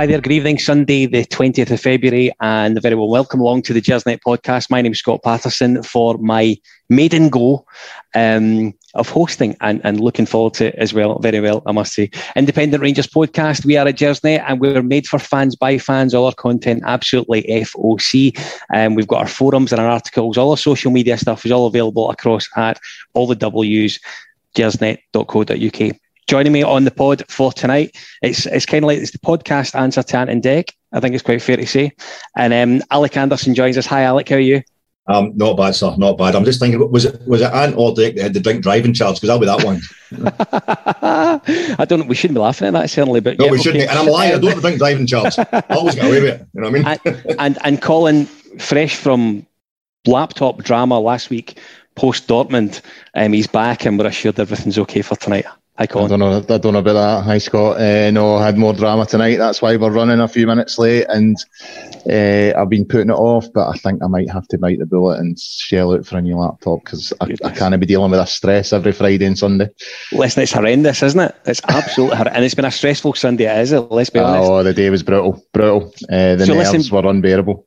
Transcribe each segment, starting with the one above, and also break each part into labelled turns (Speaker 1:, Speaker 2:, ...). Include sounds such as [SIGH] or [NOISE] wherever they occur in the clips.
Speaker 1: Hi there, good evening. Sunday, the 20th of February, and very well welcome along to the Gersnet podcast. My name is Scott Patterson for my maiden go um, of hosting and, and looking forward to it as well. Very well, I must say. Independent Rangers podcast. We are at Gersnet and we're made for fans by fans. All our content absolutely FOC. Um, we've got our forums and our articles. All our social media stuff is all available across at all the W's, gersnet.co.uk joining me on the pod for tonight. It's it's kind of like it's the podcast answer to Ant and Dec. I think it's quite fair to say. And um, Alec Anderson joins us. Hi, Alec. How are you?
Speaker 2: Um, not bad, sir. Not bad. I'm just thinking, was it was it Ant or Dec that had the drink driving charge? Because I'll be that one. [LAUGHS]
Speaker 1: I don't. We shouldn't be laughing at that certainly, but
Speaker 2: no, yeah, we shouldn't. And I'm lying. I don't have drink driving charge. I [LAUGHS] always get away with it. You know what I
Speaker 1: mean? and, and and Colin, fresh from laptop drama last week, post Dortmund, um, he's back, and we're assured everything's okay for tonight.
Speaker 3: Hi, Colin. I don't know. I don't know about that. Hi, Scott. Uh, no, I had more drama tonight. That's why we're running a few minutes late, and uh, I've been putting it off. But I think I might have to bite the bullet and shell out for a new laptop because I, I, can't be dealing with that stress every Friday and Sunday.
Speaker 1: Listen, it's horrendous, isn't it? It's absolutely horrendous, and it's been a stressful Sunday, is it? Let's be honest.
Speaker 3: Oh, the day was brutal, brutal. Uh, the so nerves listen, were unbearable.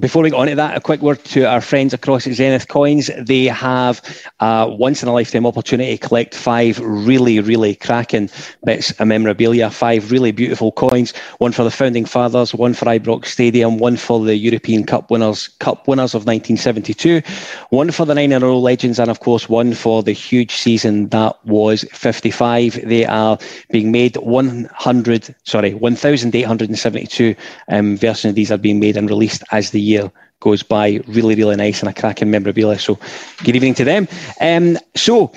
Speaker 1: Before we get on to that, a quick word to our friends across Zenith Coins. They have a once in a lifetime opportunity to collect five really, really cracking bits of memorabilia, five really beautiful coins. One for the founding fathers, one for Ibrox Stadium, one for the European Cup winners, Cup winners of 1972, one for the nine in a row legends, and of course one for the huge season that was 55. They are being made 100, sorry, 1,872 um, versions of these are being made and released as the year goes by. Really, really nice and a cracking memorabilia. So, good evening to them. Um, so,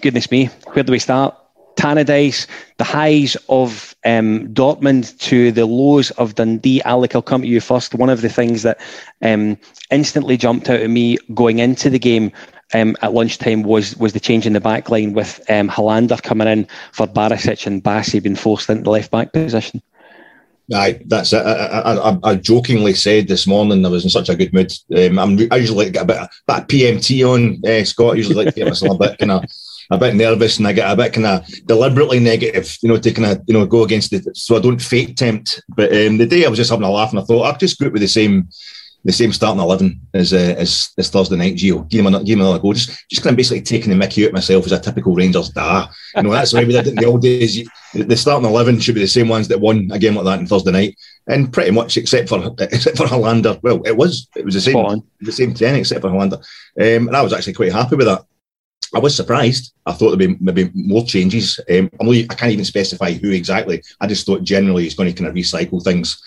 Speaker 1: goodness me, where do we start? Tannadice, the highs of um, Dortmund to the lows of Dundee. Alec, I'll come to you first. One of the things that um, instantly jumped out at me going into the game um, at lunchtime was was the change in the back line with um, Helander coming in for Barisic and Bassey being forced into the left back position.
Speaker 2: Aye, that's it. I, I, I, jokingly said this morning I was in such a good mood. Um, I'm, I usually get a bit, a bit of PMT on uh, Scott. I usually like to get myself a bit kind of a bit nervous, and I get a bit kind of deliberately negative, you know, to kind of you know go against it, so I don't fake tempt. But um, the day I was just having a laugh, and I thought I'll just group with the same the same starting eleven as uh, as, as Thursday night. Gio, give him, another, give him another go. Just just kind of basically taking the Mickey out myself as a typical Rangers da. You know that's way we did it in the old days. The starting eleven should be the same ones that won a game like that on Thursday night, and pretty much except for [LAUGHS] except for Helander. Well, it was it was the same the same ten except for Helander, um, and I was actually quite happy with that. I was surprised. I thought there'd be maybe more changes. Um, I can't even specify who exactly. I just thought generally he's going to kind of recycle things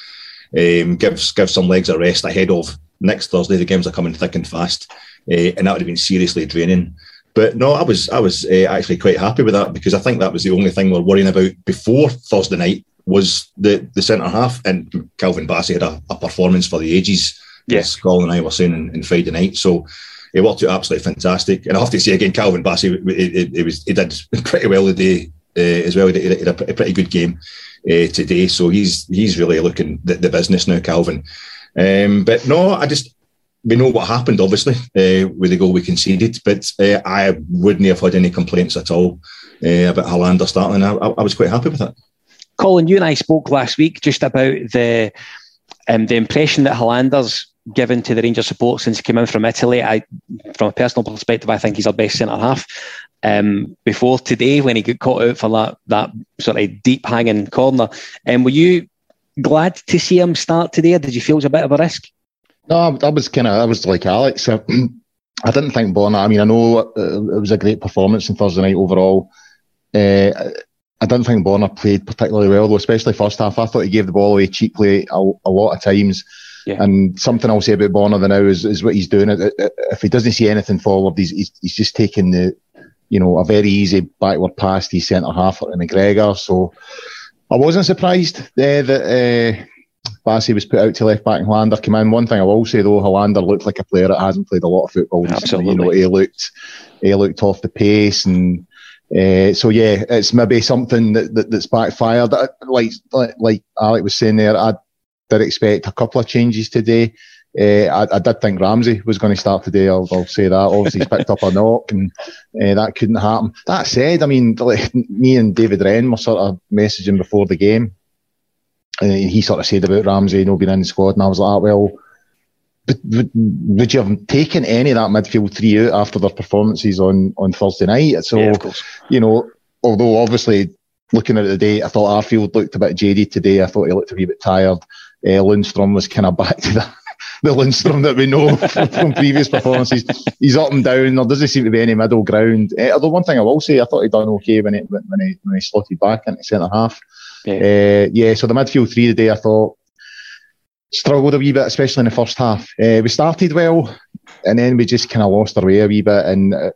Speaker 2: um, give give some legs a rest ahead of next Thursday. The games are coming thick and fast, uh, and that would have been seriously draining. But no, I was I was uh, actually quite happy with that because I think that was the only thing we are worrying about before Thursday night was the the centre half and Calvin Bassey had a, a, performance for the ages. Yes, Colin and I were saying in, in Friday night. So it worked out absolutely fantastic. And I have to say again, Calvin Bassey, it, it, it was he did [LAUGHS] pretty well the day uh, as well. He did, he did a, pretty good game uh, today. So he's he's really looking the, the business now, Calvin. Um, but no, I just we know what happened, obviously, uh, with the goal we conceded. But uh, I wouldn't have had any complaints at all uh, about Helander starting. I, I, was quite happy with that.
Speaker 1: Colin, you and I spoke last week just about the um, the impression that Helander's given to the Rangers support since he came in from Italy. I, from a personal perspective, I think he's our best centre half um, before today when he got caught out for that that sort of deep hanging corner. And um, were you glad to see him start today? or Did you feel it was a bit of a risk?
Speaker 3: No, I was kind of I was like Alex. I, [CLEARS THROAT] I didn't think Borna. I mean, I know it was a great performance on Thursday night overall. Uh, I didn't think Borna played particularly well, though, especially first half. I thought he gave the ball away cheaply a, a lot of times. Yeah. And something I'll say about Borna now is, is what he's doing. If he doesn't see anything forward, he's, he's, he's just taking the, you know, a very easy backward pass to centre half to McGregor. So I wasn't surprised uh, that uh, Bassey was put out to left back and Helander came in. One thing I will say though, Helander looked like a player that hasn't played a lot of football.
Speaker 1: Absolutely.
Speaker 3: You know, he looked he looked off the pace and uh, so yeah, it's maybe something that, that that's backfired. Like like like Alec was saying there, I did expect a couple of changes today. Uh, I, I, did think Ramsey was going to start today. I'll, I'll say that. Obviously, he's picked up a [LAUGHS] knock, and uh, that couldn't happen. That said, I mean, like, me and David Wren were sort of messaging before the game. And he sort of said about Ramsey not being in the squad, and I was like, ah, well, would, would you have taken any of that midfield three out after their performances on, on Thursday night? So,
Speaker 1: yeah,
Speaker 3: you know, although obviously looking at the day, I thought Arfield looked a bit jaded today. I thought he looked a wee bit tired. Uh, Lundstram was kind of back to the, [LAUGHS] the Lundstram that we know [LAUGHS] from, from, previous performances. He's up and down. There doesn't seem to be any middle ground. Uh, although one thing I will say, I thought he'd done okay when he, when he, when he slotted back into centre half. Yeah. Uh, yeah, so the midfield three today, I thought struggled a wee bit, especially in the first half. Uh, we started well, and then we just kind of lost our way a wee bit. And uh,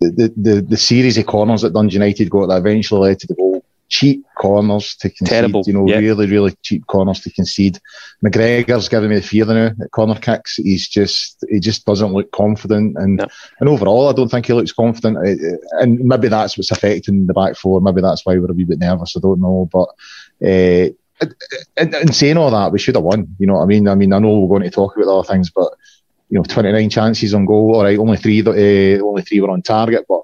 Speaker 3: the, the the series of corners that Dundee United got that eventually led to the goal. Cheap corners to concede, Terrible. you know, really, really cheap corners to concede. McGregor's giving me the fear now at corner kicks. He's just, he just doesn't look confident, and no. and overall, I don't think he looks confident. Uh, and maybe that's what's affecting the back four. Maybe that's why we're a wee bit nervous. I don't know, but uh, and, and saying all that, we should have won. You know what I mean? I mean, I know we're going to talk about other things, but you know, 29 chances on goal. All right, only three, uh, only three were on target, but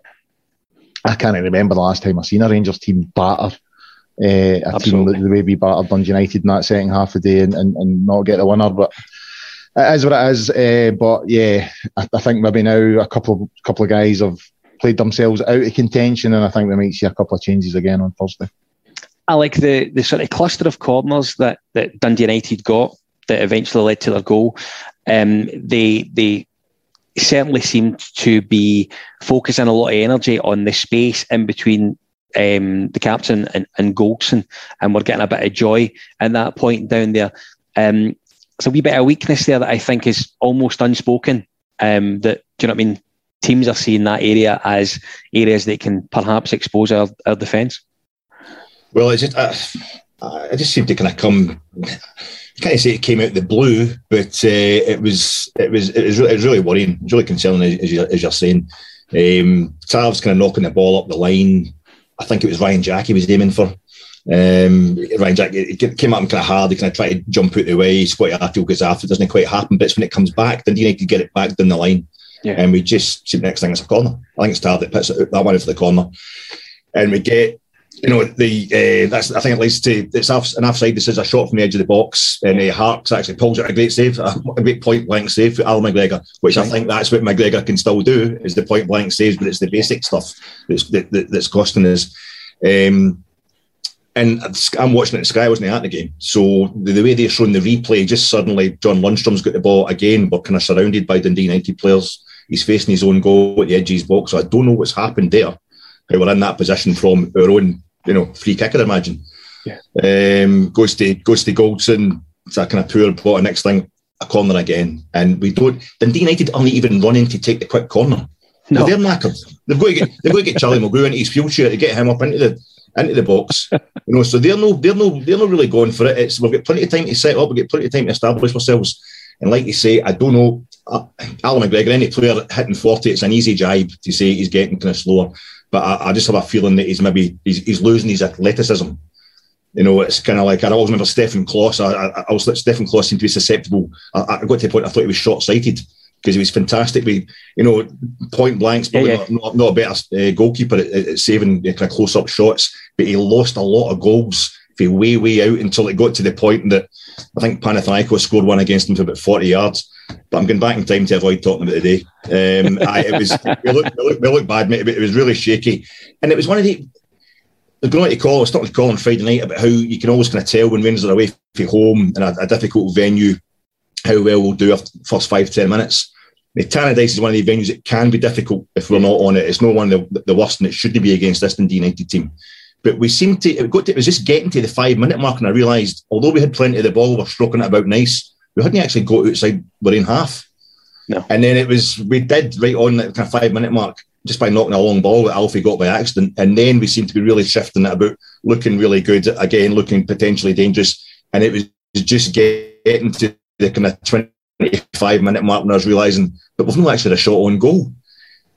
Speaker 3: I can't remember the last time I've seen a Rangers team batter uh, a Absolutely. team the way we battered Dundee United in that second half of the day and, and, and not get the winner. But it is what it is. Uh, but yeah, I, I, think maybe now a couple of couple of guys have played themselves out of contention, and I think we might see a couple of changes again on Thursday.
Speaker 1: I like the the sort of cluster of corners that that Dundee United got that eventually led to their goal. Um, they they certainly seemed to be focusing a lot of energy on the space in between um, the captain and, and Goldson, and we're getting a bit of joy at that point down there. Um, it's a wee bit of weakness there that I think is almost unspoken. Um, that do you know what I mean? Teams are seeing that area as areas they can perhaps expose our, our defence.
Speaker 2: Well, it's just uh, I just seemed to kind of come. You can't say it came out the blue, but uh, it was it was it was, really, it was really worrying. Was really concerning, as, you, as you're saying. Um, Trav's kind of knocking the ball up the line. I think it was Ryan Jack he was aiming for. Um, Ryan Jack it came up and kind of hard. He kind of tried to jump out the way. Scotty Arfield goes after. It doesn't quite happen. But it's when it comes back, then you need to get it back down the line. Yeah. And we just see the next thing is a corner. I think it's Tav that puts it, that one into the corner. And we get you know, the uh, that's I think it leads to it's off, an offside. This is a shot from the edge of the box, and uh, Harkes actually pulls out a great save, a, great point blank save for Al McGregor, which I think that's what McGregor can still do is the point blank saves, but it's the basic stuff that's that, that, that's costing us. Um, and I'm watching it at Sky, I wasn't at the game. So the, the way they're showing the replay, just suddenly John Lundstram's got the ball again. We're kind of surrounded by Dundee United players. He's facing his own goal at the edge of his box. So I don't know what's happened there. We're in that position from our own you know, free kick, I'd imagine. Yeah. Um, goes to goes to Goldson. It's a kind of poor ball. Next thing, a corner again, and we don't. Dundee United aren't even running to take the quick corner. No. They're knackered. They've got to get they've got to get Charlie Mulgrew into his wheelchair to get him up into the into the box. [LAUGHS] you know, so they're no they're no they're not really going for it. It's we've got plenty of time to set up. We've got plenty of time to establish ourselves. And like you say, I don't know. Uh, Alan McGregor, any player hitting 40, it's an easy jibe to say he's getting kind of slower. But I, I just have a feeling that he's maybe he's, he's losing his athleticism. You know, it's kind of like I always remember Stefan Klos. I, I, I was like Stefan Klos seemed to be susceptible. I, I got to the point I thought he was short sighted because he was fantastic. We, you know, point blank, probably yeah, yeah. Not, not, a better uh, goalkeeper at, at saving uh, kind of close up shots, but he lost a lot of goals for way, way out until it got to the point that I think Panathinaikos scored one against him for about 40 yards. But I'm going back in time to avoid talking about the day. Um, [LAUGHS] I, it was we looked, we, looked, we looked bad, mate. It was really shaky, and it was one of the. I was going to call. I was talking to Colin on Friday night about how you can always kind of tell when Rangers are away from home in a, a difficult venue how well we'll do our first five ten minutes. The Tannadice is one of the venues that can be difficult if we're not on it. It's not one of the, the worst, and it shouldn't be against this Dundee United team. But we seemed to it, got to, it was just getting to the five minute mark, and I realised although we had plenty of the ball, we're stroking it about nice we hadn't actually got outside we're in half. No. And then it was we did right on that kind of five minute mark just by knocking a long ball that Alfie got by accident. And then we seemed to be really shifting it about looking really good again, looking potentially dangerous. And it was just getting to the kind of 25 minute mark and I was realising, that we've not actually a shot on goal.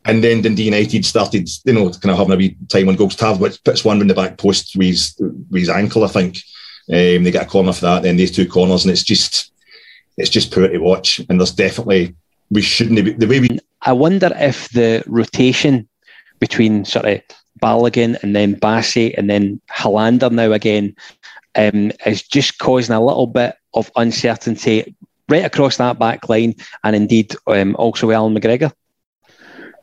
Speaker 2: And then Dundee United started, you know, kind of having a wee time on goals. Tav puts one in the back post with his, with his ankle, I think. Um, they get a corner for that, then these two corners, and it's just it's just poor to watch. And there's definitely we shouldn't be the way we.
Speaker 1: I wonder if the rotation between sort of Balogun and then Bassey and then Helander now again um, is just causing a little bit of uncertainty right across that back line, and indeed um, also Alan McGregor?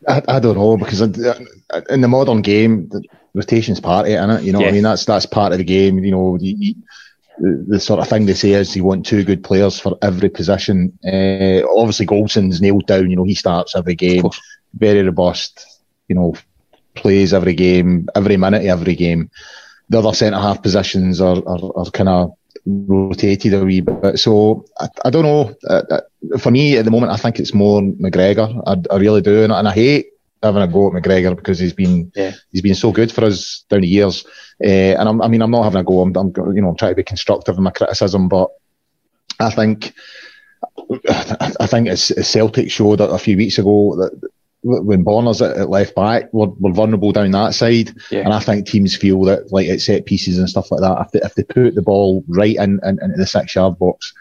Speaker 3: I, I, don't know because in the modern game, the rotation's part of it, isn't it? You know, yeah. I mean that's that's part of the game. You know, you, the, the, sort of thing they say is you want two good players for every position. Uh, obviously, Goldson's nailed down. You know, he starts every game, very robust. You know, plays every game, every minute, every game. The other centre half positions are are, are kind of rotated a wee bit. So I, I don't know. Uh, uh, for me at the moment, I think it's more McGregor. I, I really do, and, and, I hate having a go at McGregor because he's been yeah. he's been so good for us down the years. Uh, and I'm, i mean, I'm not having a go. I'm, I'm, you know I'm trying to be constructive in my criticism, but I think I think it's, Celtic showed a few weeks ago that when Borna's at, at left back, we're, we're, vulnerable down that side. Yeah. And I think teams feel that, like at set pieces and stuff like that, if they, if they put the ball right in, in into the six yard box,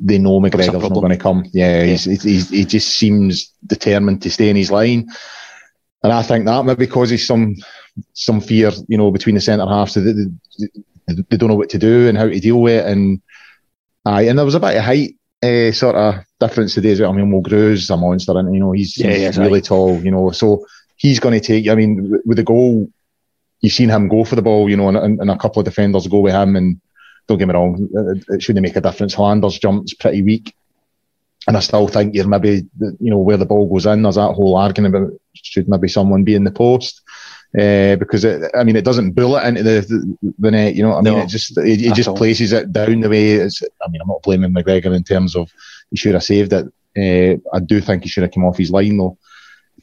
Speaker 3: they know McGregor's not going to come. Yeah, yeah. He's, he's, he just seems determined to stay in his line. And I think that maybe causes some some fear, you know, between the centre halves. So they, they, they, don't know what to do and how to deal with it. And aye, and there was a bit of height uh, sort of difference today as well. I mean, Mulgrew's a monster, and you know he's, yeah, he's really right. tall. You know, so he's going to take. I mean, with the goal, you've seen him go for the ball. You know, and, and a couple of defenders go with him. And don't get me wrong, it, it shouldn't make a difference. Helander's jump's pretty weak, and I still think you're maybe you know where the ball goes in. There's that whole argument about should maybe someone be in the post. Uh, because it, I mean, it doesn't bullet into the, the, the net. You know what I mean? No, it just it, it just all. places it down the way. It's, I mean, I'm not blaming McGregor in terms of he should have saved it. Uh, I do think he should have come off his line though.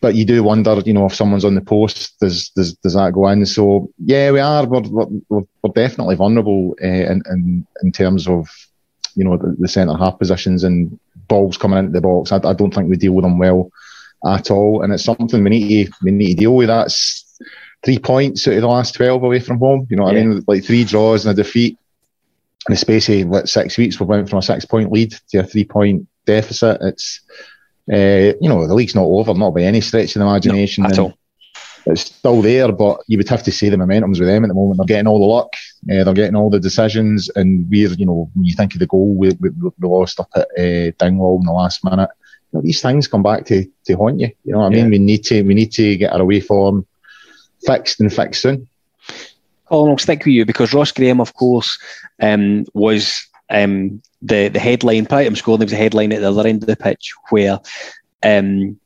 Speaker 3: But you do wonder, you know, if someone's on the post, does does does that go in? So yeah, we are. We're we're, we're definitely vulnerable uh, in, in in terms of you know the, the centre half positions and balls coming into the box. I, I don't think we deal with them well at all, and it's something we need to we need to deal with. That's three points out of the last 12 away from home. You know what yeah. I mean? Like three draws and a defeat in the space of what, six weeks. We went from a six point lead to a three point deficit. It's, uh, you know, the league's not over, not by any stretch of the imagination.
Speaker 1: No, at all.
Speaker 3: It's still there, but you would have to say the momentum's with them at the moment. They're getting all the luck, uh, they're getting all the decisions, and we're, you know, when you think of the goal we, we, we lost up at uh, Dingwall in the last minute, you know, these things come back to, to haunt you. You know what I mean? We need to we need to get our away form fixed and fixed soon.
Speaker 1: Colin, I'll stick with you because Ross Graham, of course, um, was um, the the headline. Prior to him scoring, there was a headline at the other end of the pitch where um,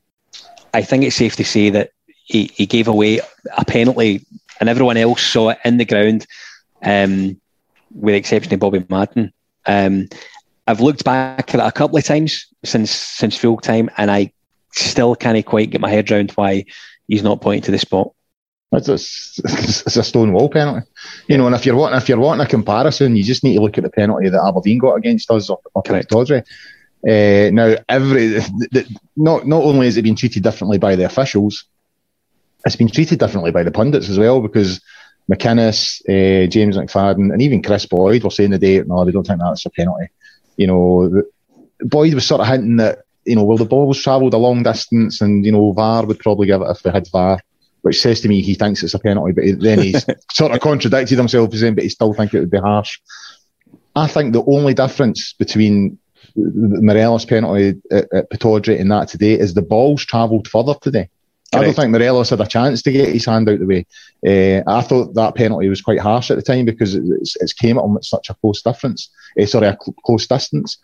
Speaker 1: I think it's safe to say that he, he gave away a penalty, and everyone else saw it in the ground, um, with the exception of Bobby Madden. Um, I've looked back at it a couple of times since since full time, and I still can't quite get my head around why he's not pointing to the spot.
Speaker 3: It's a, it's a stone wall penalty, you know. And if you're wanting if you're wanting a comparison, you just need to look at the penalty that Aberdeen got against us up, up at Pittodrie. Uh, now, every the, the, not not only has it been treated differently by the officials, it's been treated differently by the pundits as well because McInnes, uh, James McFadden, and even Kris Boyd were saying the day, no, they don't think that's a penalty. You know, Boyd was sort of hinting that you know, well, the ball was travelled a long distance, and you know, VAR would probably give it if they had VAR which says to me he thinks it's a penalty, but then he's [LAUGHS] sort of contradicted himself, as saying, but he still think it would be harsh. I think the only difference between the Morelos penalty at, at and that today is the ball's travelled further today. Correct. I don't think Morelos had a chance to get his hand out the way. Uh, I thought that penalty was quite harsh at the time because it's, it's came at him at such a close difference. Uh, sorry, a cl- close distance.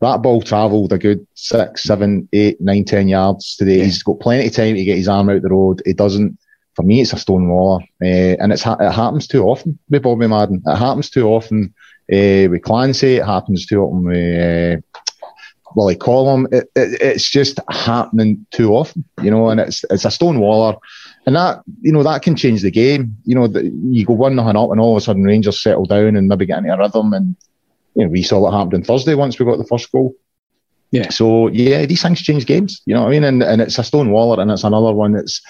Speaker 3: That ball travelled a good six, seven, eight, nine, ten yards today. Yeah. He's got plenty of time to get his arm out the road. He doesn't. For me, it's a stone waller, uh, and it's it happens too often with Bobby Madden. It happens too often uh, with Clancy. It happens too often with uh, Willie Collum. It, it, it's just happening too often, you know. And it's it's a stone waller, and that you know that can change the game. You know, the, you go one nothing up, and all of a sudden Rangers settle down and maybe get into a rhythm and you know, we saw what happened on Thursday once we got the first goal. Yeah. So yeah, these things change games. You know what I mean? And and it's a stone waller, and it's another one that's.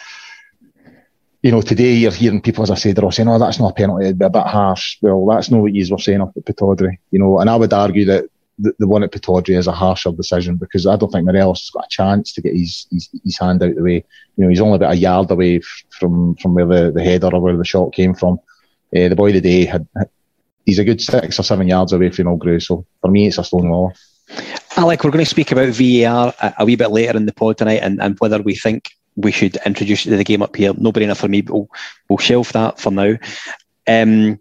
Speaker 3: You know, today you're hearing people, as I said, they're all saying, "Oh, that's not a penalty; it'd be a bit harsh." Well, that's not what you were saying up at Pittodrie. You know, and I would argue that the, the one at Pittodrie is a harsher decision because I don't think Morelos has got a chance to get his, his, his hand out the way. You know, he's only about a yard away from from where the, the header or where the shot came from. Uh, the boy today had he's a good six or seven yards away from Mulgrew. So for me, it's a stone wall.
Speaker 1: Alec, we're going to speak about VAR a, a, wee bit later in the pod tonight and, and whether we think we should introduce it to the game up here. No brainer for me, but we'll, we'll shelf that for now. Um,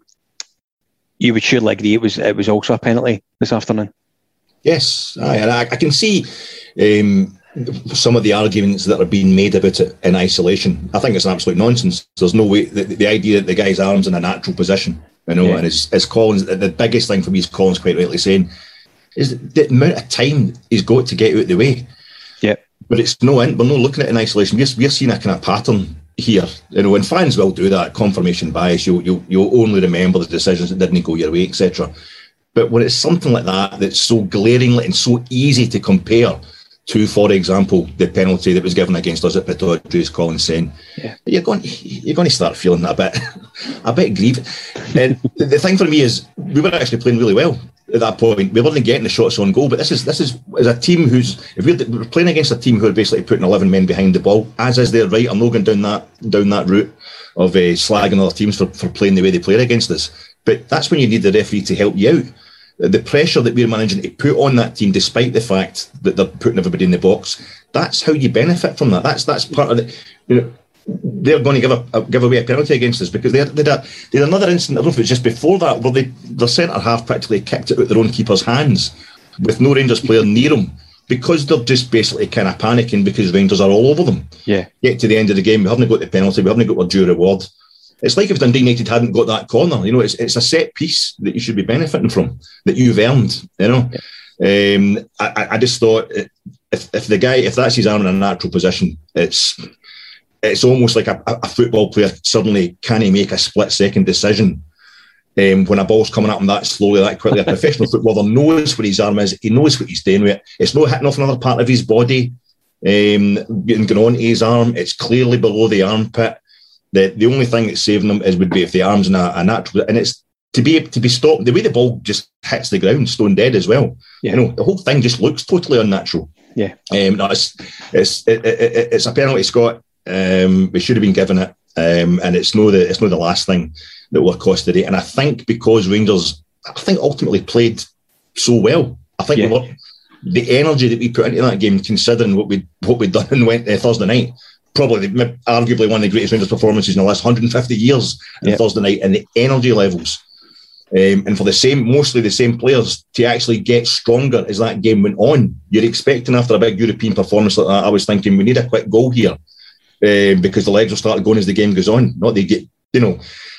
Speaker 1: you would surely agree it was it was also a penalty this afternoon.
Speaker 2: Yes, aye, and I, I can see um, some of the arguments that are being made about it in isolation. I think it's absolute nonsense. There's no way the, the idea that the guy's arms in a natural position, you know, yeah. and as, as Collins, the biggest thing for me is Collins quite rightly saying is the amount of time he's got to get out of the way.
Speaker 1: Yeah.
Speaker 2: But it's no, end. we're not looking at it in isolation. We're, we're seeing a kind of pattern here. You know, and fans will do that confirmation bias. You'll, you'll, you'll only remember the decisions that didn't go your way, etc. But when it's something like that that's so glaringly and so easy to compare to, for example, the penalty that was given against us at Pittodrie, as Colin saying, yeah. you're going you're going to start feeling a bit [LAUGHS] a bit grieved. And the thing for me is we were actually playing really well at that point. We weren't getting the shots on goal, but this is this is as a team who's if we're, we're playing against a team who are basically putting eleven men behind the ball, as is their right. I'm not going down that down that route of uh, slagging other teams for, for playing the way they play against us. But that's when you need the referee to help you out the pressure that we're managing to put on that team, despite the fact that they're putting everybody in the box, that's how you benefit from that. That's that's part of the, you know, they're going to give a, a give away a penalty against us because they had, they had, they had another incident. I don't know if it was just before that where they their centre half practically kicked it out their own keeper's hands with no Rangers player near them because they're just basically kind of panicking because Rangers are all over them.
Speaker 1: Yeah,
Speaker 2: get to the end of the game, we haven't got the penalty, we haven't got our due reward. It's like if Dundee United hadn't got that corner. You know, it's it's a set piece that you should be benefiting from that you've earned. You know, yeah. um, I, I just thought if if the guy if that's his arm in a natural position, it's it's almost like a, a football player suddenly can he make a split second decision um, when a ball's coming up him that slowly, that quickly. A [LAUGHS] professional footballer knows where his arm is. He knows what he's doing with it. It's not hitting off another part of his body um, getting on to his arm. It's clearly below the armpit. The the only thing that's saving them is would be if the arms in a, a natural and it's to be to be stopped the way the ball just hits the ground, stone dead as well. Yeah. You know, the whole thing just looks totally unnatural.
Speaker 1: Yeah.
Speaker 2: Um, no, it's it's it, it, it's a penalty, Scott. Um, we should have been given it, um, and it's no the it's no the last thing that will cost today. And I think because Rangers, I think ultimately played so well. I think yeah. we the energy that we put into that game, considering what we what we'd done [LAUGHS] and went uh, Thursday night, probably arguably one of the greatest Rangers performances in the last 150 years on yep. Thursday night, and the energy levels. Um, and for the same, mostly the same players to actually get stronger as that game went on. You're expecting after a big European performance like that. I was thinking we need a quick goal here um, because the legs will start going as the game goes on. Not they get, you know.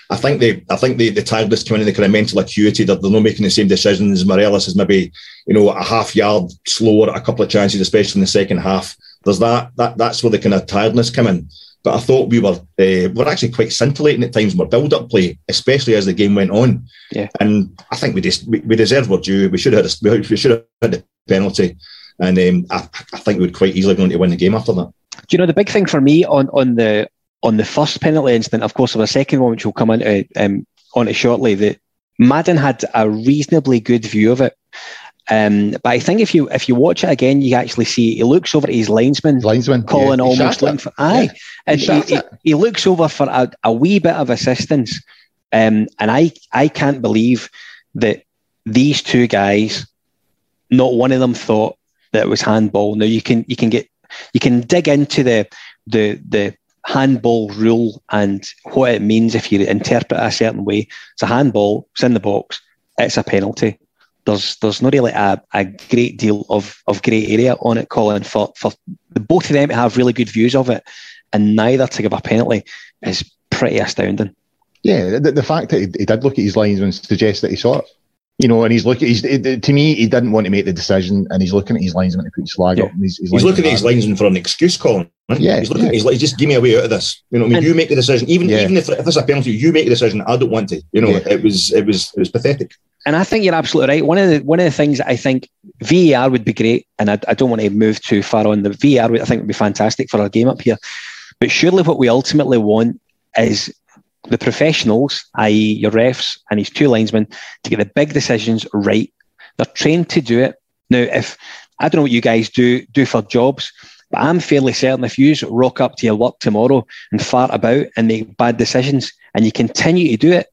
Speaker 2: I think they, I think the the tiredness coming in the kind of mental acuity that they're not making the same decisions. Morelos is maybe, you know, a half yard slower, a couple of chances, especially in the second half there's that that that's where the kind of tiredness come in. But I thought we were uh, we're actually quite scintillating at times. We're build up play, especially as the game went on.
Speaker 1: Yeah.
Speaker 2: And I think we just we, we deserved our due. We should have had a, we should have had the penalty, and um, I, I think we would quite easily going to win the game after that.
Speaker 1: Do you know the big thing for me on on the on the first penalty incident? Of course, of a second one, which we'll come into um, on it shortly. That Madden had a reasonably good view of it. Um, but I think if you if you watch it again, you actually see he looks over at his linesman,
Speaker 3: linesman
Speaker 1: Colin yeah. almost looking for aye, yeah. and he, he, he, looks over for a, a wee bit of assistance. Um, and I I can't believe that these two guys, not one of them thought that it was handball. Now you can you can get you can dig into the the the handball rule and what it means if you interpret it a certain way. It's a handball. It's in the box. It's a penalty there's there's not really a, a great deal of, of grey area on it, Colin, for, for the, both of them to have really good views of it and neither to give a penalty is pretty astounding.
Speaker 3: Yeah, the, the fact that he, he, did look at his lines and suggest that he saw it, you know, and he's looking, he's, to me, he didn't want to make the decision and he's looking at his linesman to put his flag
Speaker 2: yeah.
Speaker 3: up.
Speaker 2: he's, he's looking at his linesman for an excuse, Colin. Yeah, he's looking yeah. at his like, just give me a way out of this. You know, I mean, and, you make the decision. Even yeah. even if, if it's a penalty, you make the decision. I don't want to. You know, yeah. it was it was it was pathetic
Speaker 1: and I think you're absolutely right. One of the one of the things I think VAR would be great, and I, I don't want to move too far on the VAR. I think it would be fantastic for our game up here. But surely, what we ultimately want is the professionals, i.e., your refs and his two linesmen, to get the big decisions right. They're trained to do it. Now, if I don't know what you guys do do for jobs, but I'm fairly certain if you rock up to your work tomorrow and fart about and make bad decisions, and you continue to do it,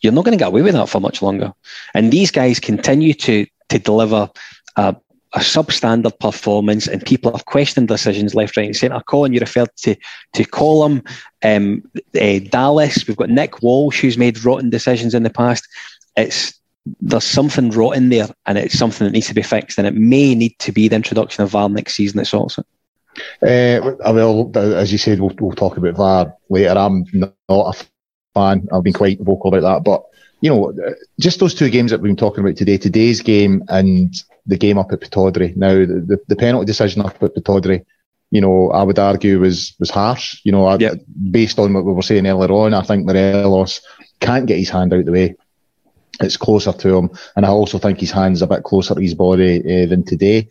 Speaker 1: you're not going to get away with that for much longer. And these guys continue to to deliver a, substandard performance, and people have questioned decisions left, right, and centre. Colin, you referred to to Collum, um, uh, Dallas. We've got Nick Walsh, who's made rotten decisions in the past. It's there's something rotten there, and it's something that needs to be fixed, and it may need to be the introduction of VAR next season that sorts it.
Speaker 3: Uh, well, as you said, we'll, we'll talk about VAR later. I'm not a fan. I've been quite vocal about that, but you know, just those two games that we've been talking about today, today's game and the game up at Pittodrie. Now, the, the, the penalty decision up at Pittodrie, you know, I would argue was was harsh. You know, yep. based on what we were saying earlier on, I think Morelos can't get his hand out the way. It's closer to him, and I also think his hand's a bit closer to his body uh, than today.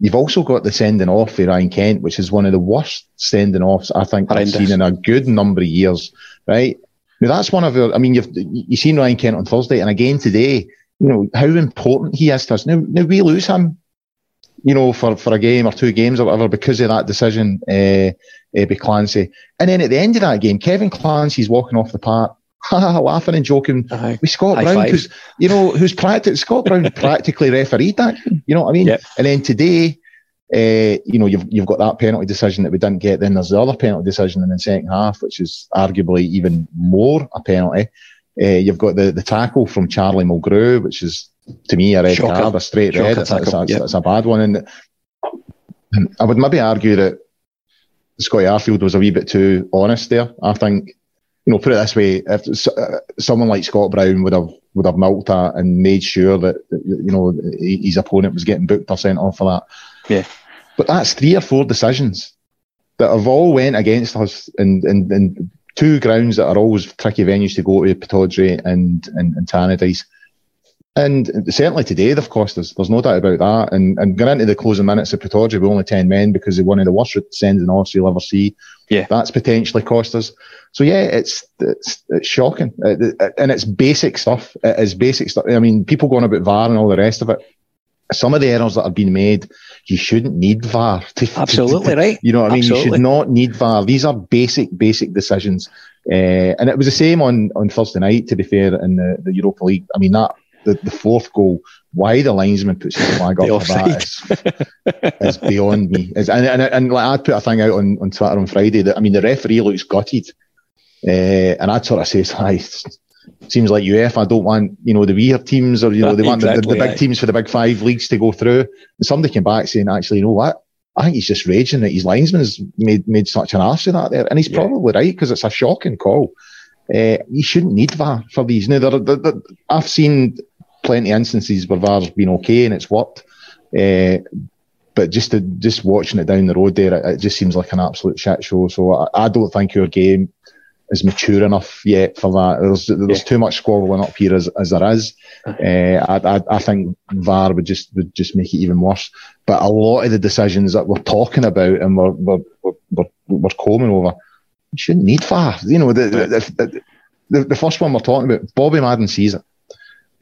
Speaker 3: You've also got the sending off for Ryan Kent, which is one of the worst sending offs I think Horrendous. I've seen in a good number of years. Right? Now that's one of the. I mean, you've you seen Ryan Kent on Thursday, and again today. You know how important he is to us. Now, now we lose him. You know, for, for a game or two games or whatever because of that decision uh, uh, by Clancy. And then at the end of that game, Kevin Clancy's walking off the park [LAUGHS] laughing and joking uh with Scott High Brown, who's you know who's practically Scott Brown [LAUGHS] practically refereed that. You know what I mean? Yep. And then today, uh, you know, you've you've got that penalty decision that we didn't get. Then there's the other penalty decision in the second half, which is arguably even more a penalty. Uh, you've got the, the tackle from Charlie Mulgrew, which is to me a red Shocker. card, a straight Shocker red. It's, it's, a, yep. it's, a, bad one, and I would maybe argue that Scotty Arfield was a wee bit too honest there. I think you know, put it this way: if uh, someone like Scott Brown would have would have milked that and made sure that you know his opponent was getting booked or sent off for that.
Speaker 1: Yeah,
Speaker 3: but that's three or four decisions that have all went against us in, in, in two grounds that are always tricky venues to go to, Pittodrie and and, and Tannadice. And certainly today they've cost us. There's no doubt about that. And and going into the closing minutes of Pittodrie with only ten men because they're one of the worst sending offs you'll ever see.
Speaker 1: Yeah,
Speaker 3: that's potentially cost us. So yeah, it's it's, it's shocking, uh, and it's basic stuff. It is basic stuff. I mean, people going about VAR and all the rest of it. Some of the errors that have been made, you shouldn't need VAR.
Speaker 1: To, [LAUGHS] Absolutely to, to, right.
Speaker 3: You know what I mean?
Speaker 1: Absolutely.
Speaker 3: You should not need VAR. These are basic, basic decisions. Uh, and it was the same on on Thursday night. To be fair, in the, the Europa League. I mean that the, the fourth goal, why the linesman puts [LAUGHS] the flag up for that is, is beyond me. Is, and, and, and like I'd put a thing out on, on Twitter on Friday that I mean the referee looks gutted, uh, and I'd sort of say, [LAUGHS] "Hi, seems like UEFA don't want you know the weird teams or you know they want exactly, the, the, the, big teams for the big five leagues to go through." And somebody came back saying, "Actually, you know what?" I think he's just raging that his linesman has made made such an ass of that there, and he's yeah. probably right because it's a shocking call. Uh, you shouldn't need VAR for these. Now, there, there, there, I've seen plenty of instances where VAR's been okay and it's worked. Uh, but just to, just watching it down the road there, it, it just seems like an absolute shit show. So I, I, don't think your game is mature enough yet for that. There's there's yeah. too much squabbling up here as, as there is. Uh, I, I, I think VAR would just would just make it even worse. But a lot of the decisions that we're talking about and we're we're we're, we're, combing over, shouldn't need VAR. You know the the, the, the, the first one we're talking about, Bobby Madden sees it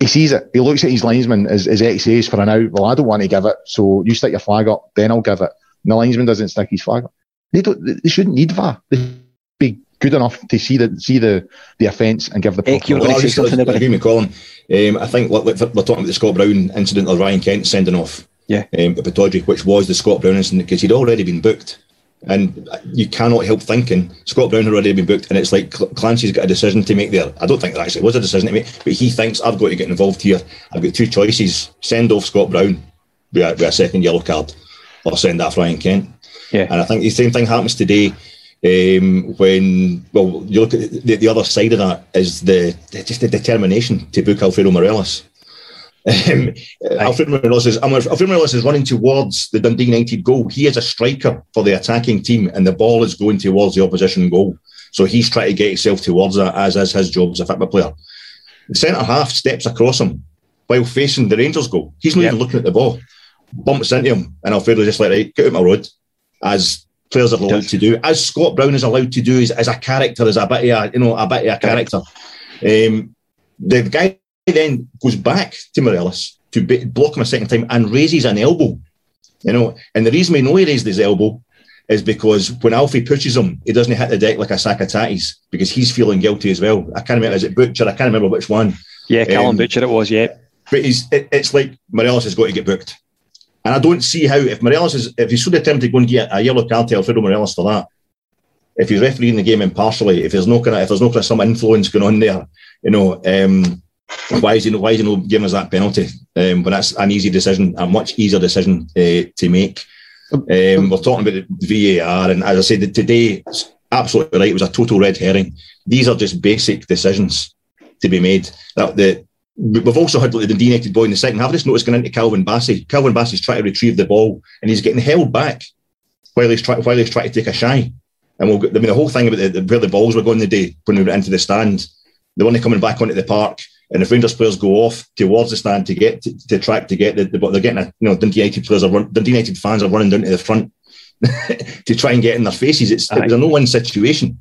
Speaker 3: he sees it. He looks at his linesman as, as XAs for an out. Well, I don't want to give it, so you stick your flag up, then I'll give it. And the linesman doesn't stick his flag up. They don't. They shouldn't need VAR. They good enough to see the see the, the offence and give the.
Speaker 2: Hey, well, I, just, I agree with Colin. Um, I think we're talking about the Scott Brown incident or Ryan Kent sending off.
Speaker 1: Yeah.
Speaker 2: Um, at which was the Scott Brown incident because he'd already been booked. And you cannot help thinking Scott Brown had already been booked, and it's like Clancy's got a decision to make there. I don't think there actually was a decision to make, but he thinks I've got to get involved here. I've got two choices: send off Scott Brown with a, with a second yellow card, or send off Ryan Kent.
Speaker 1: Yeah.
Speaker 2: And I think the same thing happens today. Um, when well, you look at the, the other side of that is the just the determination to book Alfredo Morelos. Um, Alfred Morelos is Morelos is running towards the Dundee United goal. He is a striker for the attacking team, and the ball is going towards the opposition goal. So he's trying to get himself towards that, as is his job as a football player. The centre half steps across him while facing the Rangers goal. He's not yep. even looking at the ball. Bumps into him, and Alfredo just like, right, get out my road, as players are allowed to do, as Scott Brown is allowed to do as, as a character, as a bit of a, you know, a bit of a character. Um, the guy then goes back to Morelos to block him a second time and raises an elbow. You know, and the reason we know he raised his elbow is because when Alfie pushes him, he doesn't hit the deck like a sack of tatties because he's feeling guilty as well. I can't remember, is it Butcher? I can't remember which one.
Speaker 1: Yeah, Calum um, Butcher it was, yeah.
Speaker 2: But he's, it, it's like Morelos has got to get booked. And I don't see how, if Morelos is, if he's so determined to go and get a yellow card to Alfredo Morelos for that, if he's refereeing the game impartially, if there's no kind of, if there's no kind of some influence going on there, you know, um, why is he why is he not giving us that penalty? Um, but that's an easy decision, a much easier decision uh, to make. Um, we're talking about the VAR, and as I said today, absolutely right. It was a total red herring. These are just basic decisions to be made. That the we've also had like, the denated boy in the second half. I just noticed going into Calvin Bassey. Calvin Bassey's trying to retrieve the ball, and he's getting held back while he's trying while he's trying to take a shy. And we'll, I mean, the whole thing about the, the, where the balls were going the day when we went into the stand, the one coming back onto the park, and if Rangers players go off towards the stand to get to, to track to get the, the they're getting a you know Dundee United players are run, Dundee United fans are running down to the front [LAUGHS] to try and get in their faces. It's, it was a no-win situation.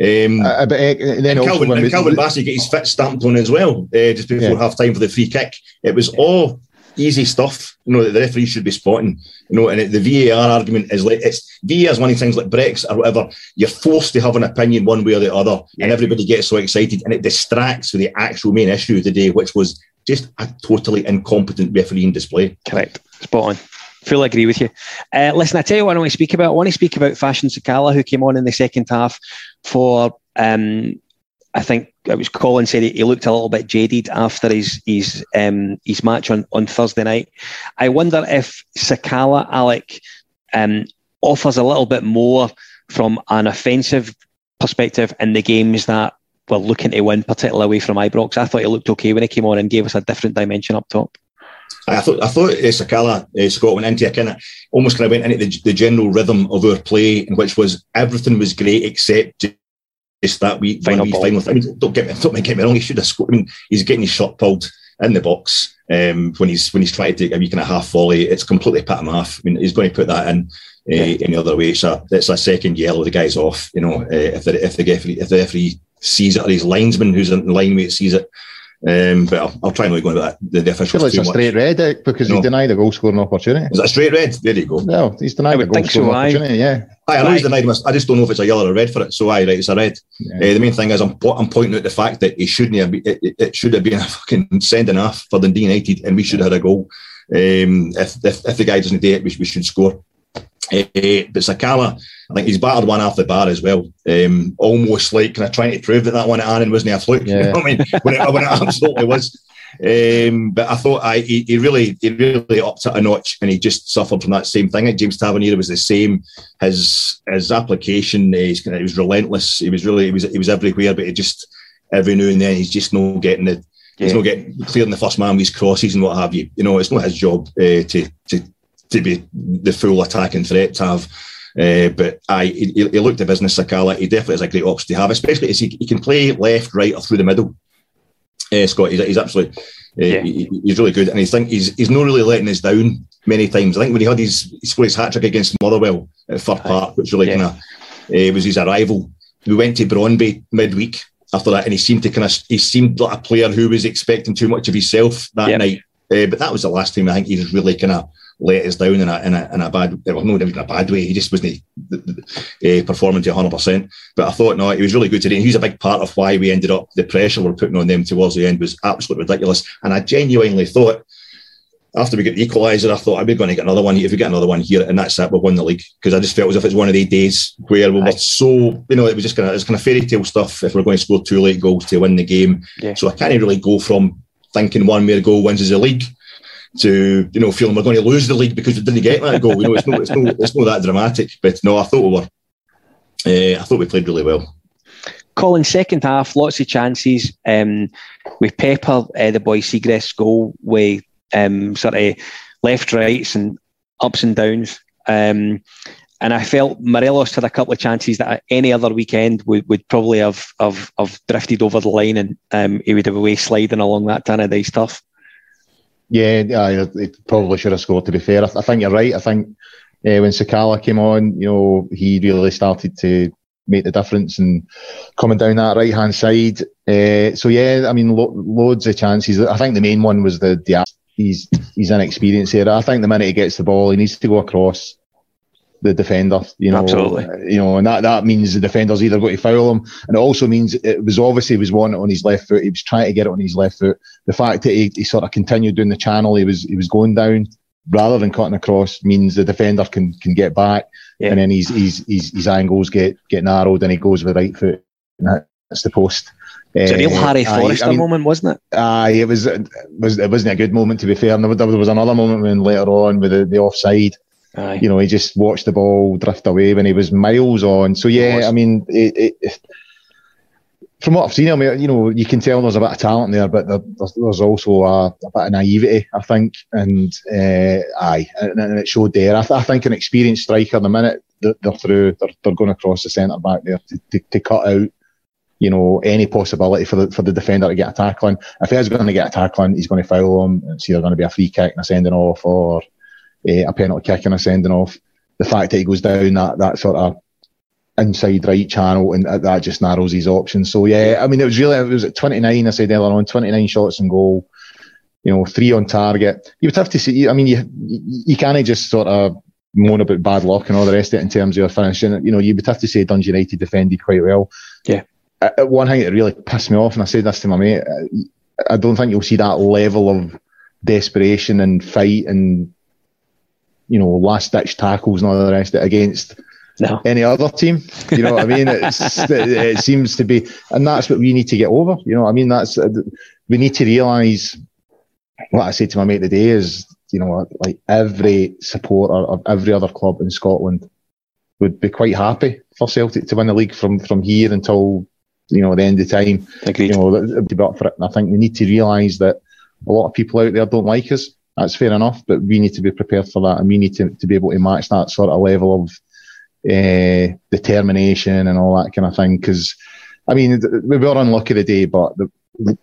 Speaker 2: Um, uh, but, uh, then and Calvin, and Calvin Bassey get his fit stamped on as well uh, just before yeah. half time for the free kick. It was all easy stuff, you know, that the referee should be spotting. You know, and the VAR argument is like it's VAR is one of the things like Brexit or whatever. You're forced to have an opinion one way or the other, yeah. and everybody gets so excited, and it distracts from the actual main issue of the day, which was just a totally incompetent refereeing display.
Speaker 1: Correct, spot on. Fully agree with you. Uh, listen, I tell you what I want to speak about. I want to speak about Fashion Sakala, who came on in the second half for um, I think it was Colin said he, looked a little bit jaded after his his um, his match on, on Thursday night. I wonder if Sakala Alec um, offers a little bit more from an offensive perspective in the games that we're looking to win, particularly away from Ibrox. I thought he looked okay when he came on and gave us a different dimension up top.
Speaker 2: I thought I thought uh, Sakala uh, Scott went into a kind of almost kind of went into the, the general rhythm of our play, which was everything was great except just that week, final, wee final. I mean, don't get me, don't get me wrong. He should have scored. I mean, he's getting his shot pulled in the box um, when he's when he's trying to take a week and a half volley. It's completely pat him off. I mean, he's going to put that in uh, any other way. So it's a second yellow. The guy's off. You know, uh, if the if the referee if the referee sees it or his linesman who's in the line with sees it, um, but I'll, I'll, try and not go into that. The, the officials.
Speaker 3: Well, it's a straight red eh, because no. he denied a goal scoring opportunity.
Speaker 2: Is that a straight red? There you go.
Speaker 3: No, he's denied a goal scoring so, opportunity. Yeah.
Speaker 2: Aye, I know he's denied him. I just don't know if it's a yellow or a red for it. So aye, right, it's a red. Yeah. Uh, the main thing is I'm, I'm pointing out the fact that he shouldn't have. It, it, it should have been a fucking sending off for the United, and we should have had a goal. Um, if, if, if the guy doesn't do it, we, we should score. Uh, but Sakala, I think he's battered one off the bar as well. Um, almost like kind of trying to prove that that one at Annan wasn't a fluke. Yeah. [LAUGHS] You know I mean, when it, when it [LAUGHS] absolutely was. Um, but I thought I, he, he, really he really upped it a notch, and he just suffered from that same thing. At James Tavernier was the same. His his application, he's kind of, he was relentless. He was really he was he was everywhere, but he just every now and then he's just not getting the yeah. he's not getting clearing the first man with his crosses and what have you. You know, it's not his job uh, to to to be the full attacking threat to have. Uh, but I, he, he, looked at business Sakala. He definitely is a great option to have, especially as he, he can play left, right, or through the middle. Uh, Scott, he's, he's absolutely, uh, yeah. he, he's really good, and I think he's he's not really letting us down many times. I think when he had his he scored his hat trick against Motherwell at Fir Park, which really yeah. kind of was his arrival. We went to Brøndby midweek after that, and he seemed to kind of he seemed like a player who was expecting too much of himself that yep. night. Uh, but that was the last time I think he was really kind of let us down in a, in a, in a bad, well, no, in a bad way. He just wasn't uh, performing to 100%. But I thought, no, he was really good today. And was a big part of why we ended up, the pressure we're putting on them towards the end was absolutely ridiculous. And I genuinely thought, after we get the equaliser, I thought, are we going to get another one? If we get another one here, and that's it, we've won the league. Because I just felt as if it's one of the days where we were so, you know, it was just kind of, it's kind of fairy tale stuff if we're going to score two late goals to win the game. Yeah. So I can't really go from thinking one mere goal wins as a league to you know feeling we're going to lose the league because we didn't get that goal. You know, it's not it's not it's not that dramatic. But no, I thought we were. Uh, I thought we played really well.
Speaker 1: Colin, second half, lots of chances. Um, we pepper uh, the boy Siegrist's goal with um, sort of left, rights, and ups and downs. Um, and I felt Morelos had a couple of chances that any other weekend would, would probably have, have, have drifted over the line and um, he would have away sliding along that Tannadice turf.
Speaker 3: Yeah, yeah, he probably should have scored. To be fair, I, I think you're right. I think uh, when Sakala came on, you know, he really started to make the difference and coming down that right hand side. Uh, so yeah, I mean, lo- loads of chances. I think the main one was the the he's he's inexperienced here. I think the minute he gets the ball, he needs to go across the defender. You know,
Speaker 1: Absolutely.
Speaker 3: You know, and that, that means the defender's either going to foul him, and it also means it was obviously he was wanting it on his left foot. He was trying to get it on his left foot. The fact that he, he sort of continued doing the channel, he was he was going down rather than cutting across means the defender can can get back, yeah. and then his, his his his angles get get narrowed, and he goes with the right foot, and that's the post.
Speaker 1: It's a real uh, Harry Forrester I mean, moment, wasn't it?
Speaker 3: Aye, it was, it was. It wasn't a good moment to be fair. And there was another moment when later on with the, the offside, Aye. you know, he just watched the ball drift away when he was miles on. So yeah, I mean, it, it, from what I've seen, I mean, you know, you can tell there's a bit of talent there, but there's, there's also a, a, bit of naivety, I think, and uh, aye, and, and, it showed there. I, th- I, think an experienced striker, the minute they're, they're through, they're, they're going across the centre back there to, to, to, cut out, you know, any possibility for the for the defender to get a tackle in. If he's going to get a tackle in, he's going to foul him. It's either going to be a free kick and a sending off, or uh, a penalty kick and a sending off. The fact that he goes down that that sort of inside right channel, and that just narrows his options. So yeah, I mean, it was really it was at 29. I said earlier on, 29 shots and goal. You know, three on target. You would have to see. I mean, you you can't just sort of moan about bad luck and all the rest of it in terms of your finishing. You know, you would have to say Dundee United defended quite well.
Speaker 1: Yeah.
Speaker 3: Uh, one thing that really pissed me off, and I said this to my mate, I don't think you'll see that level of desperation and fight and you know last ditch tackles and all the rest of it against
Speaker 1: no.
Speaker 3: any other team. You know what I mean? It's, [LAUGHS] it, it, seems to be, and that's what we need to get over. You know, I mean, that's uh, we need to realise. What I say to my mate today is, you know, like every supporter of every other club in Scotland would be quite happy for Celtic to win the league from from here until you know the end of time.
Speaker 1: Agreed.
Speaker 3: You know, be up for it. And I think we need to realise that a lot of people out there don't like us. That's fair enough, but we need to be prepared for that, and we need to, to be able to match that sort of level of uh, determination and all that kind of thing. Because, I mean, we were unlucky the day, but the,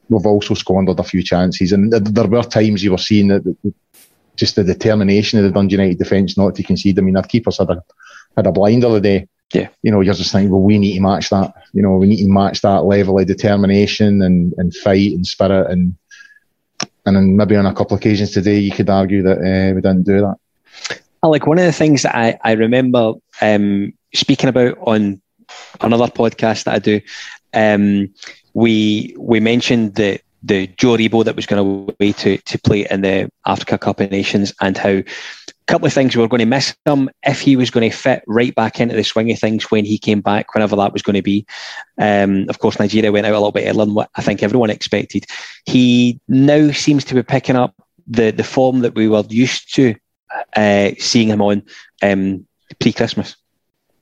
Speaker 3: we've also squandered a few chances. And there were times you were seeing that just the determination of the Dundee United defence not to concede. I mean, our keepers had a had a blinder the day.
Speaker 1: Yeah.
Speaker 3: You know, you're just thinking, well, we need to match that. You know, we need to match that level of determination and, and fight and spirit. And and then maybe on a couple of occasions today, you could argue that uh, we didn't do that.
Speaker 1: Like one of the things that I, I remember um, speaking about on another podcast that I do, um, we we mentioned the the Joe Aribo that was going away to to play in the Africa Cup of Nations and how couple of things we were going to miss him if he was going to fit right back into the swing of things when he came back, whenever that was going to be. Um, of course, Nigeria went out a little bit earlier than what I think everyone expected. He now seems to be picking up the the form that we were used to uh, seeing him on um, pre-Christmas.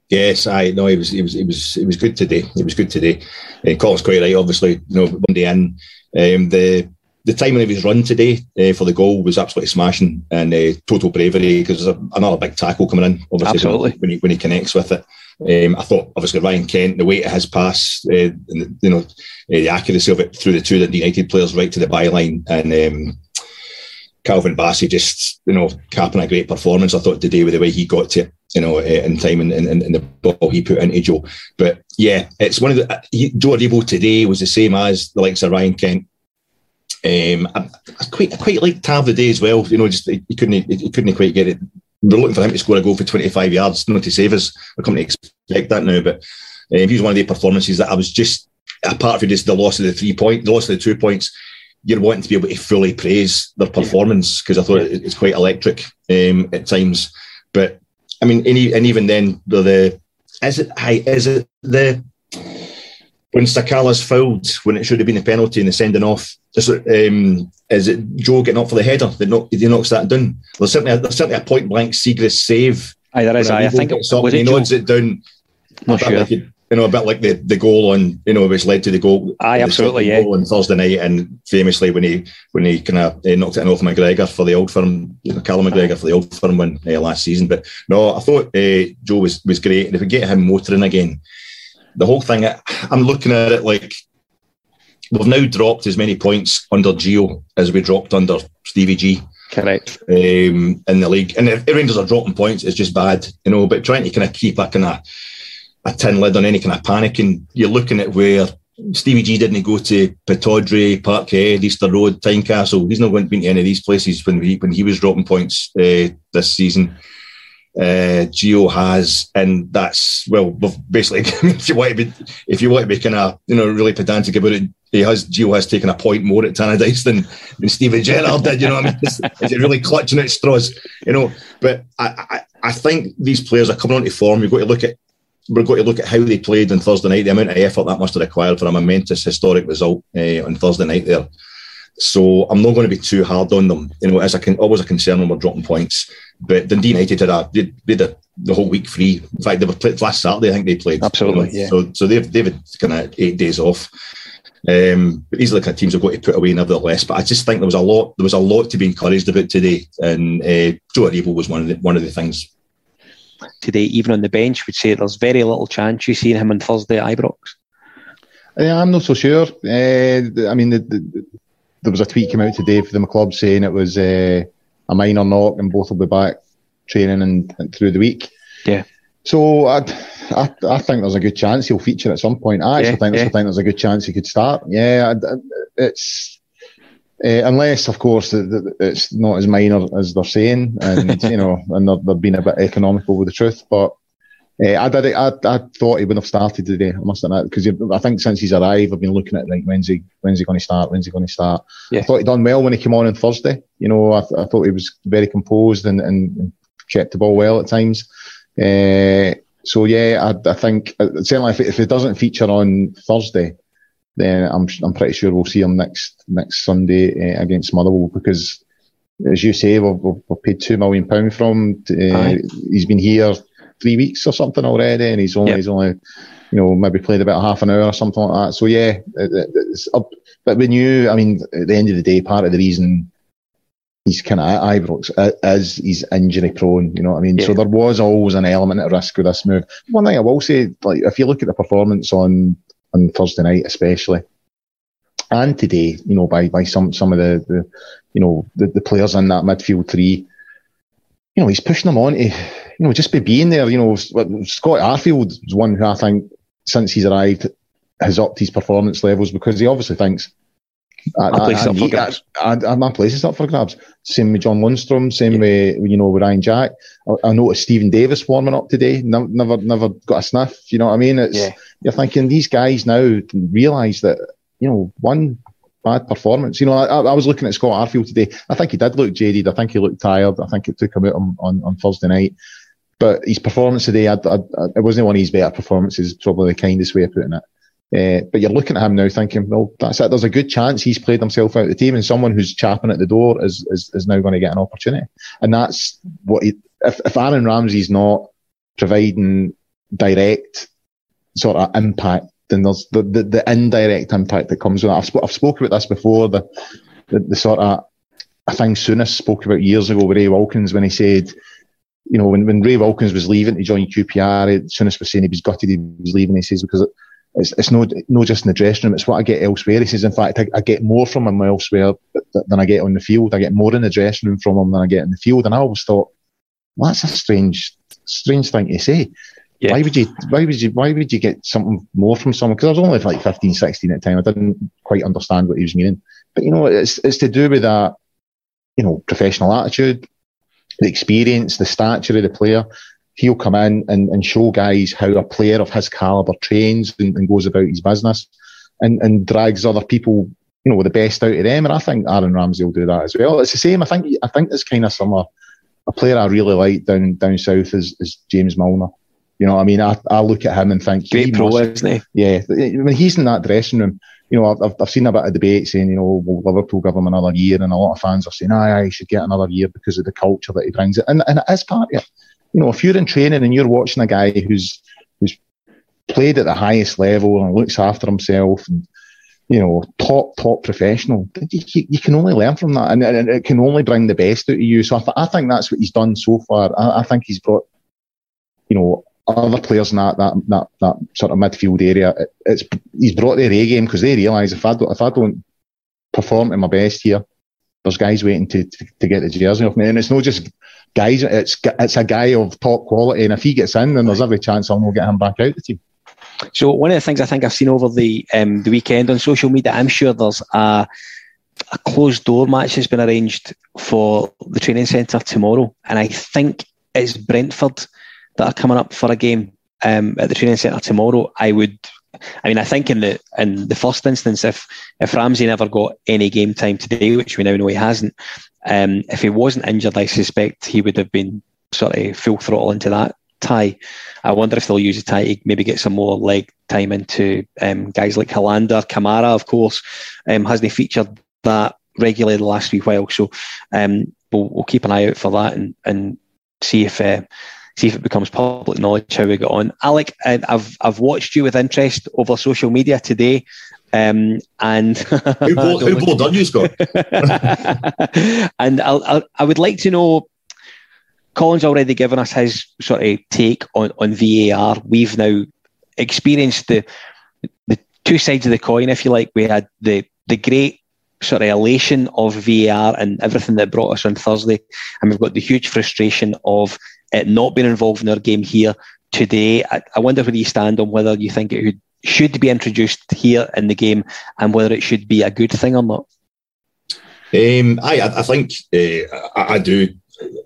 Speaker 2: Yes, I know it was it was it was it was good today. It was good today. Uh, Colin's quite right. Obviously, you know, one day in, um, the the timing of his run today uh, for the goal was absolutely smashing and uh, total bravery because there's a, another big tackle coming in. Obviously,
Speaker 1: absolutely.
Speaker 2: when he when he connects with it. Um, I thought obviously Ryan Kent, the weight of his pass, uh, and, you know, uh, the accuracy of it through the two United players right to the byline, and um, Calvin Bassey just, you know, capping a great performance. I thought today with the way he got to it, you know, in time and, and, and the ball he put into Joe. But yeah, it's one of the he, Joe Aribo today was the same as the likes of Ryan Kent. Um, I, I quite I quite liked the day as well. You know, just he, he couldn't he, he, couldn't quite get it. We're looking for him to score a goal for 25 yards, not to save us. I couldn't expect that now, but um, he was one of the performances that I was just apart from just the loss of the three point, the loss of the two points you're wanting to be able to fully praise their performance because I thought it it's quite electric um, at times. But I mean, and, and even then, the, the is it high? Is it the when Sakala's fouled when it should have been a penalty and the sending off? Is it, um, is it Joe getting up for the header? They knock, he knocks that down. There's certainly a, there's certainly a point blank Siegrist save.
Speaker 1: Aye, there is. Aye, I think it,
Speaker 2: was it he nods it down.
Speaker 1: Not sure.
Speaker 2: Like you know, a bit like the, the goal on, you know, which led to the goal.
Speaker 1: Aye, absolutely, yeah.
Speaker 2: on Thursday night, and famously when he when he kind of uh, knocked it off McGregor for the old firm, you know, Callum McGregor for the old firm win uh, last season. But no, I thought uh, Joe was was great, and if we get him motoring again, the whole thing, I'm looking at it like we've now dropped as many points under Gio as we dropped under Stevie G.
Speaker 1: Correct.
Speaker 2: Um, in the league, and if Rangers are dropping points, it's just bad, you know. But trying to kind of keep a kind of a tin lid on any kind of panic. And you're looking at where Stevie G didn't go to Pittodrie, Parkhead, Easter Road, Tynecastle. He's not going to be to any of these places when he when he was dropping points uh, this season. Uh, Gio has, and that's well, basically, [LAUGHS] if you want to be, if you want to be kind of, you know, really pedantic about it, he has Gio has taken a point more at Tannadice than, than Steven Gerrard did. You know, I mean, is, is it really clutching at straws? You know, but I, I, I think these players are coming onto form. You've got to look at we're going to look at how they played on Thursday night, the amount of effort that must have required for a momentous historic result uh, on Thursday night there. So I'm not going to be too hard on them. You know, as a con- always a concern when we're dropping points. But Dundee United had a they, they did the whole week free. In fact, they were played last Saturday. I think they played.
Speaker 1: Absolutely, you know?
Speaker 2: yeah. So so they've they've had kind of eight days off. Um, but these are the kind of teams we've got to put away nevertheless. But I just think there was a lot there was a lot to be encouraged about today, and uh, Joe Aribo was one of the one of the things.
Speaker 1: Today, even on the bench, would say there's very little chance you seeing him on Thursday at Ibrox.
Speaker 3: Yeah, I'm not so sure. Uh, I mean, the, the, there was a tweet came out today from the club saying it was uh, a minor knock and both will be back training and, and through the week.
Speaker 1: Yeah.
Speaker 3: So I, I, I think there's a good chance he'll feature at some point. I actually
Speaker 1: Yeah,
Speaker 3: think,
Speaker 1: yeah.
Speaker 3: I think there's a good chance he could start. Yeah, it's uh, unless, of course, it's not as minor as they're saying, and [LAUGHS] you know, and they're, they're being a bit economical with the truth. But uh, I did. I, I thought he would have started today. I must admit, because I think since he's arrived, I've been looking at like when's he when's he going to start? When's he going to start?
Speaker 1: Yeah.
Speaker 3: I thought he'd done well when he came on on Thursday. You know, I, th- I thought he was very composed and, and, kept the ball well at times. Uh, so yeah, I, I think certainly if it, if it doesn't feature on Thursday, then I'm I'm pretty sure we'll see him next next Sunday uh, against Motherwell because, as you say, we've, we've, paid two million pound from. him. Uh, he's been here three weeks or something already, and he's only
Speaker 1: Yep.
Speaker 3: he's only you know maybe played about half an hour or something like that. So yeah, it, it, it's up. But we knew, I mean, at the end of the day, part of the reason he's kind of at Ibrox uh, is he's injury prone. You know what I mean? So there was always an element of risk with this move. One thing I will say, like if you look at the performance on on Thursday night, especially, and today, you know, by by some some of the, the you know the, the players in that midfield three, you know, he's pushing them on to, you know, just by being there. You know, Scott Arfield is one who I think since he's arrived has upped his performance levels because he obviously thinks. I,
Speaker 1: My place is up for grabs.
Speaker 3: I, I, my place is up for grabs. Same with John Lundstram, same with you know with Ryan Jack. I, I noticed Steven Davis warming up today. Never, never, never got a sniff. You know what I mean? It's
Speaker 1: Yeah.
Speaker 3: you're thinking these guys now realise that you know one bad performance. You know, I, I was looking at Scott Arfield today. I think he did look jaded. I think he looked tired. I think it took him out on, on, on Thursday night. But his performance today, I, I, it wasn't one of his better performances. Probably the kindest way of putting it. Uh, but you're looking at him now thinking, well, that's it. There's a good chance he's played himself out of the team, and someone who's chapping at the door is is, is now going to get an opportunity. And that's what he, if, if Aaron Ramsey's not providing direct sort of impact, then there's the, the, the indirect impact that comes with it. I've, sp- I've spoken about this before, the, the, the sort of, I think Souness spoke about years ago with Ray Wilkins when he said, you know, when, when Ray Wilkins was leaving to join QPR, Souness was saying he was gutted he was leaving. He says, because it's, it's no, no just in the dressing room, it's what I get elsewhere. He says, in fact, I, I get more from him elsewhere than I get on the field. I get more in the dressing room from him than I get in the field. And I always thought, well, that's a strange, strange thing to say.
Speaker 1: Yeah.
Speaker 3: Why would you, why would you, why would you get something more from someone? Because I was only like 15, 16 at the time. I didn't quite understand what he was meaning. But you know, it's, it's to do with that, you know, professional attitude, the experience, the stature of the player. He'll come in and, and show guys how a player of his caliber trains and, and goes about his business and, and drags other people, you know, the best out of them. And I think Aaron Ramsey will do that as well. It's the same. I think, I think it's kind of similar. A player I really like down, down south is, is James Milner. You know I mean? I, I look at him and think,
Speaker 1: Great pro,
Speaker 3: must-
Speaker 1: isn't he?
Speaker 3: yeah, when he's in that dressing room, you know, I've, I've seen a bit of debate saying, you know, will Liverpool give him another year? And a lot of fans are saying, aye, aye, he should get another year because of the culture that he brings it. And, and it is part of it. You know, if you're in training and you're watching a guy who's, who's played at the highest level and looks after himself and, you know, top, top professional, you, you, you can only learn from that and, and it can only bring the best out of you. So I, th- I think that's what he's done so far. I, I think he's brought, you know, other players in that, that, that, that sort of midfield area, it, it's, he's brought their A game because they realise if I don't, if I don't perform at my best here, there's guys waiting to, to, to get the jersey off me. And it's not just guys, it's, it's a guy of top quality. And if he gets in, then there's every chance I'll get him back out the team.
Speaker 1: So one of the things I think I've seen over the um, the weekend on social media, I'm sure there's a a closed door match that's been arranged for the training centre tomorrow, and I think it's Brentford that are coming up for a game um, at the training centre tomorrow, I would. I mean, I think in the in the first instance, if if Ramsey never got any game time today, which we now know he hasn't, um, if he wasn't injured, I suspect he would have been sort of full throttle into that tie. I wonder if they'll use a tie to maybe get some more leg time into um, guys like Helander, Kamara, of course, um, hasn't featured that regularly the last few while. So um, we'll, we'll keep an eye out for that and, and see if uh, see if it becomes public knowledge how we got on. Alec, I've I've watched you with interest over social media today. Um, and
Speaker 2: who bought, done you, Scott?
Speaker 1: and I'll, I'll, I would like to know. Colin's already given us his sort of take on, on VAR. We've now experienced the the two sides of the coin, if you like. We had the the great sort of elation of VAR and everything that brought us on Thursday, and we've got the huge frustration of it not being involved in our game here today. I, I wonder where you stand on whether you think it should be introduced here in the game and whether it should be a good thing or not.
Speaker 2: Um, I, I think uh, I, I, do.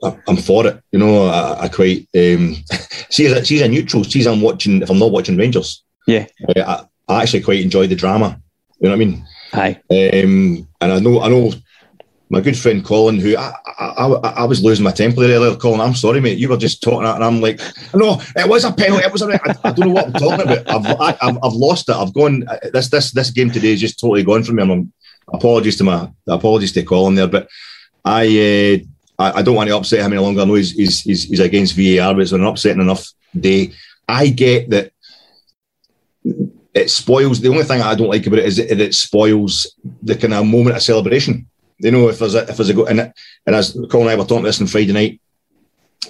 Speaker 2: I, am for it. You know, I, I quite um, [LAUGHS] see as a, see as a neutral. See as I'm watching. If I'm not watching Rangers,
Speaker 1: yeah,
Speaker 2: uh, I, I actually quite enjoy the drama. You know what I mean?
Speaker 1: Aye.
Speaker 2: Um, and I know, I know my good friend Colin, who I, I, I, was losing my temper earlier. Colin, I'm sorry, mate. You were just talking, and I'm like, no, it was a penalty. It was a. I, I don't know what I'm talking about. I've, I, have i I've lost it. I've gone. This this this game today is just totally gone from me. I'm, apologies to my apologies to Colin there, but I uh, I, I, don't want to upset him any longer. I know he's he's, he's, he's against VAR, but it's an upsetting enough day. I get that it spoils. The only thing I don't like about it is that it spoils the kind of moment of celebration. You know, if there's a, if there's a go and, and as Colin and I were talking this on Friday night,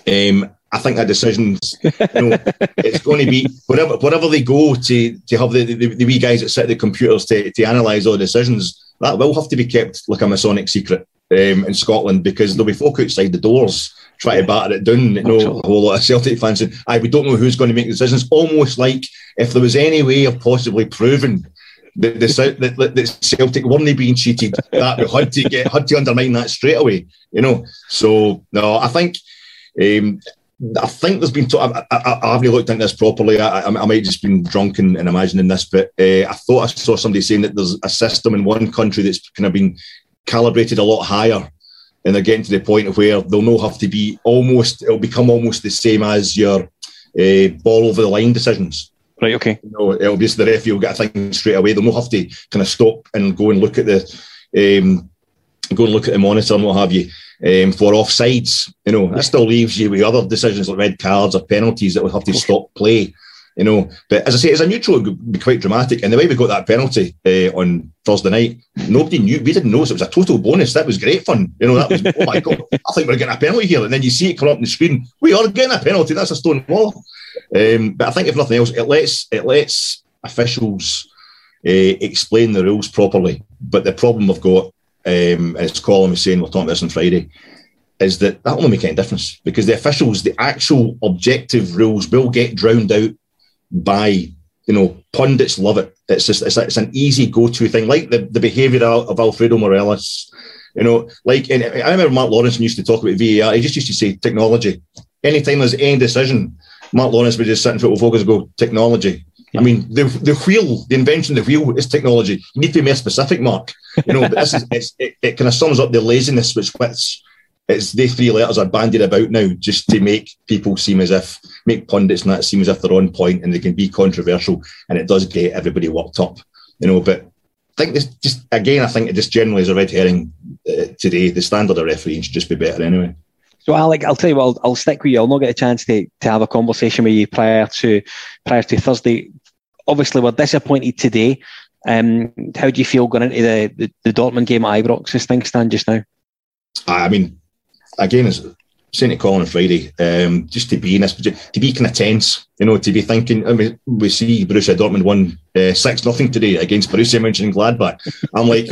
Speaker 2: um, I think that decisions, you know, [LAUGHS] it's going to be whatever whatever they go to to have the, the, the wee guys that sit at the computers to, to analyse all the decisions. That will have to be kept like a Masonic secret um, in Scotland because there'll be folk outside the doors trying to batter it down. You know, a whole lot of Celtic fans saying, "I we don't know who's going to make decisions." Almost like if there was any way of possibly proving the, the, the, the Celtic weren't being cheated. That had to get had to undermine that straight away. You know, so no, I think. Um, I think there's been. T- I, I, I haven't looked into this properly. I, I, I might just been drunk and, and imagining this, but uh, I thought I saw somebody saying that there's a system in one country that's kind of been calibrated a lot higher, and they're getting to the point of where they'll now have to be almost. It'll become almost the same as your uh, ball over the line decisions.
Speaker 1: Right. Okay.
Speaker 2: You know, it'll be the referee will get a thing straight away. They'll not have to kind of stop and go and look at the um, go and look at the monitor and what have you um, for offsides. You know, that still leaves you with other decisions like red cards or penalties that will have to stop play. You know, but as I say, as a neutral, it would be quite dramatic. And the way we got that penalty uh, on Thursday night, nobody knew. We didn't know. So it was a total bonus. That was great fun. You know, that was oh my god! [LAUGHS] I think we're getting a penalty here, and then you see it come up on the screen. We are getting a penalty. That's a stone wall. Um, but I think if nothing else, it lets it lets officials uh, explain the rules properly. But the problem we've got, um, as Colin was saying, we're talking about this on Friday, is that that won't make any difference because the officials, the actual objective rules, will get drowned out by you know pundits. Love it. It's just it's, it's an easy go-to thing, like the the behaviour of Alfredo Morelos. You know, like I remember Mark Lawrence used to talk about VAR. He just used to say technology. Anytime there's any decision Mark Lawrence would just sit in football focus and go, technology. Yeah. I mean, the the wheel, the invention of the wheel is technology. You need to be more specific, Mark. You know, this is [LAUGHS] it, it kind of sums up the laziness which which it's the three letters are bandied about now just to make people seem as if make pundits and that seem as if they're on point and they can be controversial and it does get everybody worked up. You know, but I think this just again, I think it just generally is a red herring uh, today. The standard of refereeing should just be better anyway.
Speaker 1: So, Alec, I'll tell you what, I'll, I'll stick with you. I'll not get a chance to, to have a conversation with you prior to prior to Thursday. Obviously, we're disappointed today. Um, how do you feel going into the, the, the Dortmund game at Ibrox as things stand just now?
Speaker 2: I mean, again, as saying Colin on Friday, um, just to be in this, to be kind of tense, you know, to be thinking. I mean, we see Borussia Dortmund won uh, six nothing today against Borussia Mönchengladbach. I'm like,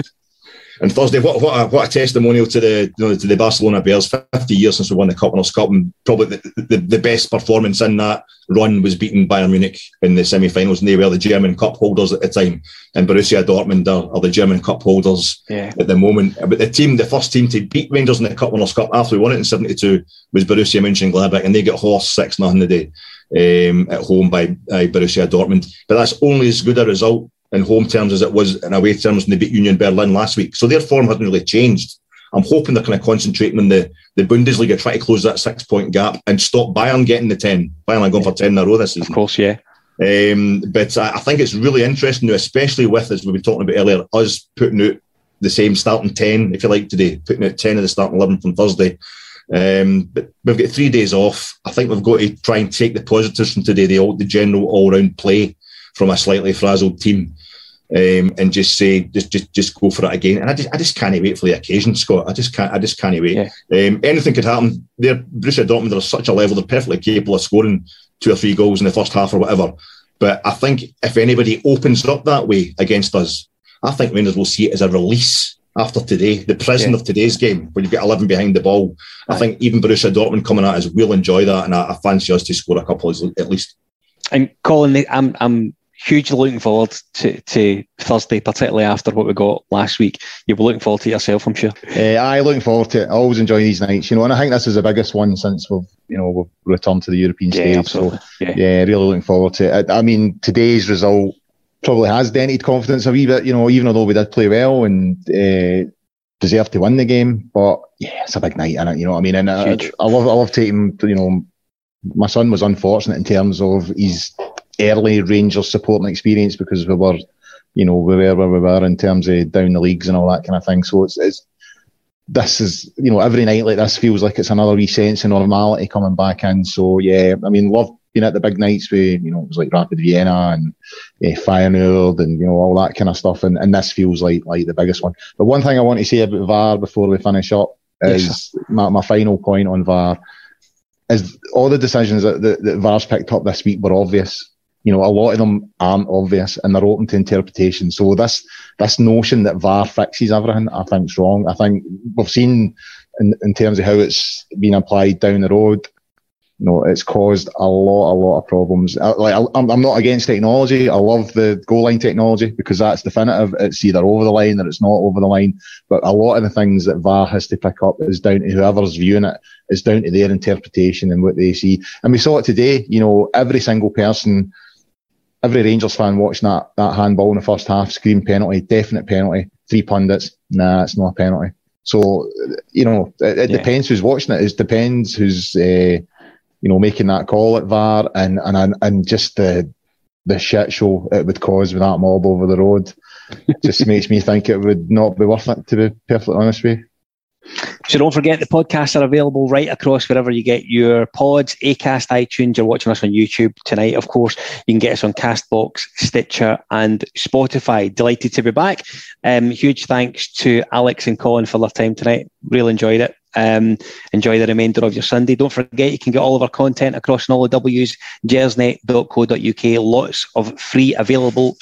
Speaker 2: and Thursday, what what a, what a testimonial to the you know, to the Barcelona Bears. Fifty years since we won the Cup Winners' Cup, and probably the, the, the, best performance in that run was beating Bayern Munich in the semi-finals, and they were the German Cup holders at the time. And Borussia Dortmund are, are the German Cup holders yeah. at the moment. But the team, the first team to beat Rangers in the Cup Winners' Cup after we won it in '72 was Borussia Mönchengladbach, and they got horse six nothing the day. Um, at home by, by Borussia Dortmund, but that's only as good a result in home terms as it was in away terms when they beat Union Berlin last week. So their form hasn't really changed. I'm hoping they're kind of concentrating on the, the Bundesliga, try to close that six point gap and stop Bayern getting the 10. Bayern are going for 10 in a row this season.
Speaker 1: Of course, yeah.
Speaker 2: Um, but I, I, think it's really interesting, especially with, as we were talking about earlier, us putting out the same starting 10, if you like, today, putting out 10 of the starting 11 from Thursday. Um, but we've got three days off. I think we've got to try and take the positives from today, the, the general all round play from a slightly frazzled team um, and just say just just just go for it again. And I just I just can't wait for the occasion, Scott. I just can't I just can't wait. Yeah. Um, anything could happen. They're Borussia Dortmund are such a level. They're perfectly capable of scoring two or three goals in the first half or whatever. But I think if anybody opens up that way against us, I think Rangers will see it as a release after today, the present yeah. of today's game, when you get 11 behind the ball. Right. I think even Borussia Dortmund coming at us will enjoy that, and I, I fancy us to score a couple at least.
Speaker 1: And Colin, I'm I'm hugely looking forward to, to Thursday, particularly after what we got last week. You'll be looking forward to yourself, I'm sure.
Speaker 3: Uh, I looking forward to it. I always enjoy these nights, you know, and I think this is the biggest one since we've, you know, we've returned to the European yeah, stage. Absolutely. So, yeah. yeah, really looking forward to it. I, I, mean, today's result probably has dented confidence a wee bit, you know, even although we did play well and uh, deserved to win the game. But yeah, it's a big night, and you know what I mean. And I, I love, I love taking, you know, my son was unfortunate in terms of his early Rangers supporting experience because we were, you know, we were where we were in terms of down the leagues and all that kind of thing. So it's, it's this is, you know, every night like this feels like it's another wee sense of normality coming back in. So yeah, I mean, love being at the big nights with, you know, it was like Rapid Vienna and uh, and, you know, all that kind of stuff. And, and this feels like, like the biggest one. But one thing I want to say about VAR before we finish up is yes, my, my final point on VAR is all the decisions that, that, that VAR's picked up this week were obvious you know, a lot of them aren't obvious and they're open to interpretation. So this this notion that VAR fixes everything, I think is wrong. I think we've seen in, in terms of how it's been applied down the road, you know, it's caused a lot, a lot of problems. I, like, I'm, I'm not against technology. I love the goal line technology because that's definitive. It's either over the line or it's not over the line. But a lot of the things that VAR has to pick up is down to whoever's viewing it. Is down to their interpretation and what they see. And we saw it today. You know, every single person every Rangers fan watching that, that handball in the first half, scream penalty, definite penalty. Three pundits, nah, it's not a penalty. So, you know, it, it yeah. depends who's watching it. It depends who's, uh, you know, making that call at VAR and, and, and just the, the shit show it would cause with that mob over the road. just [LAUGHS] makes me think it would not be worth it, to be perfectly honest with you.
Speaker 1: So don't forget the podcasts are available right across wherever you get your pods, Acast, iTunes. You're watching us on YouTube tonight, of course. You can get us on Castbox, Stitcher, and Spotify. Delighted to be back. Um, huge thanks to Alex and Colin for their time tonight. Really enjoyed it. Um, enjoy the remainder of your Sunday. Don't forget you can get all of our content across all the W's, gersnet.co.uk. Lots of free available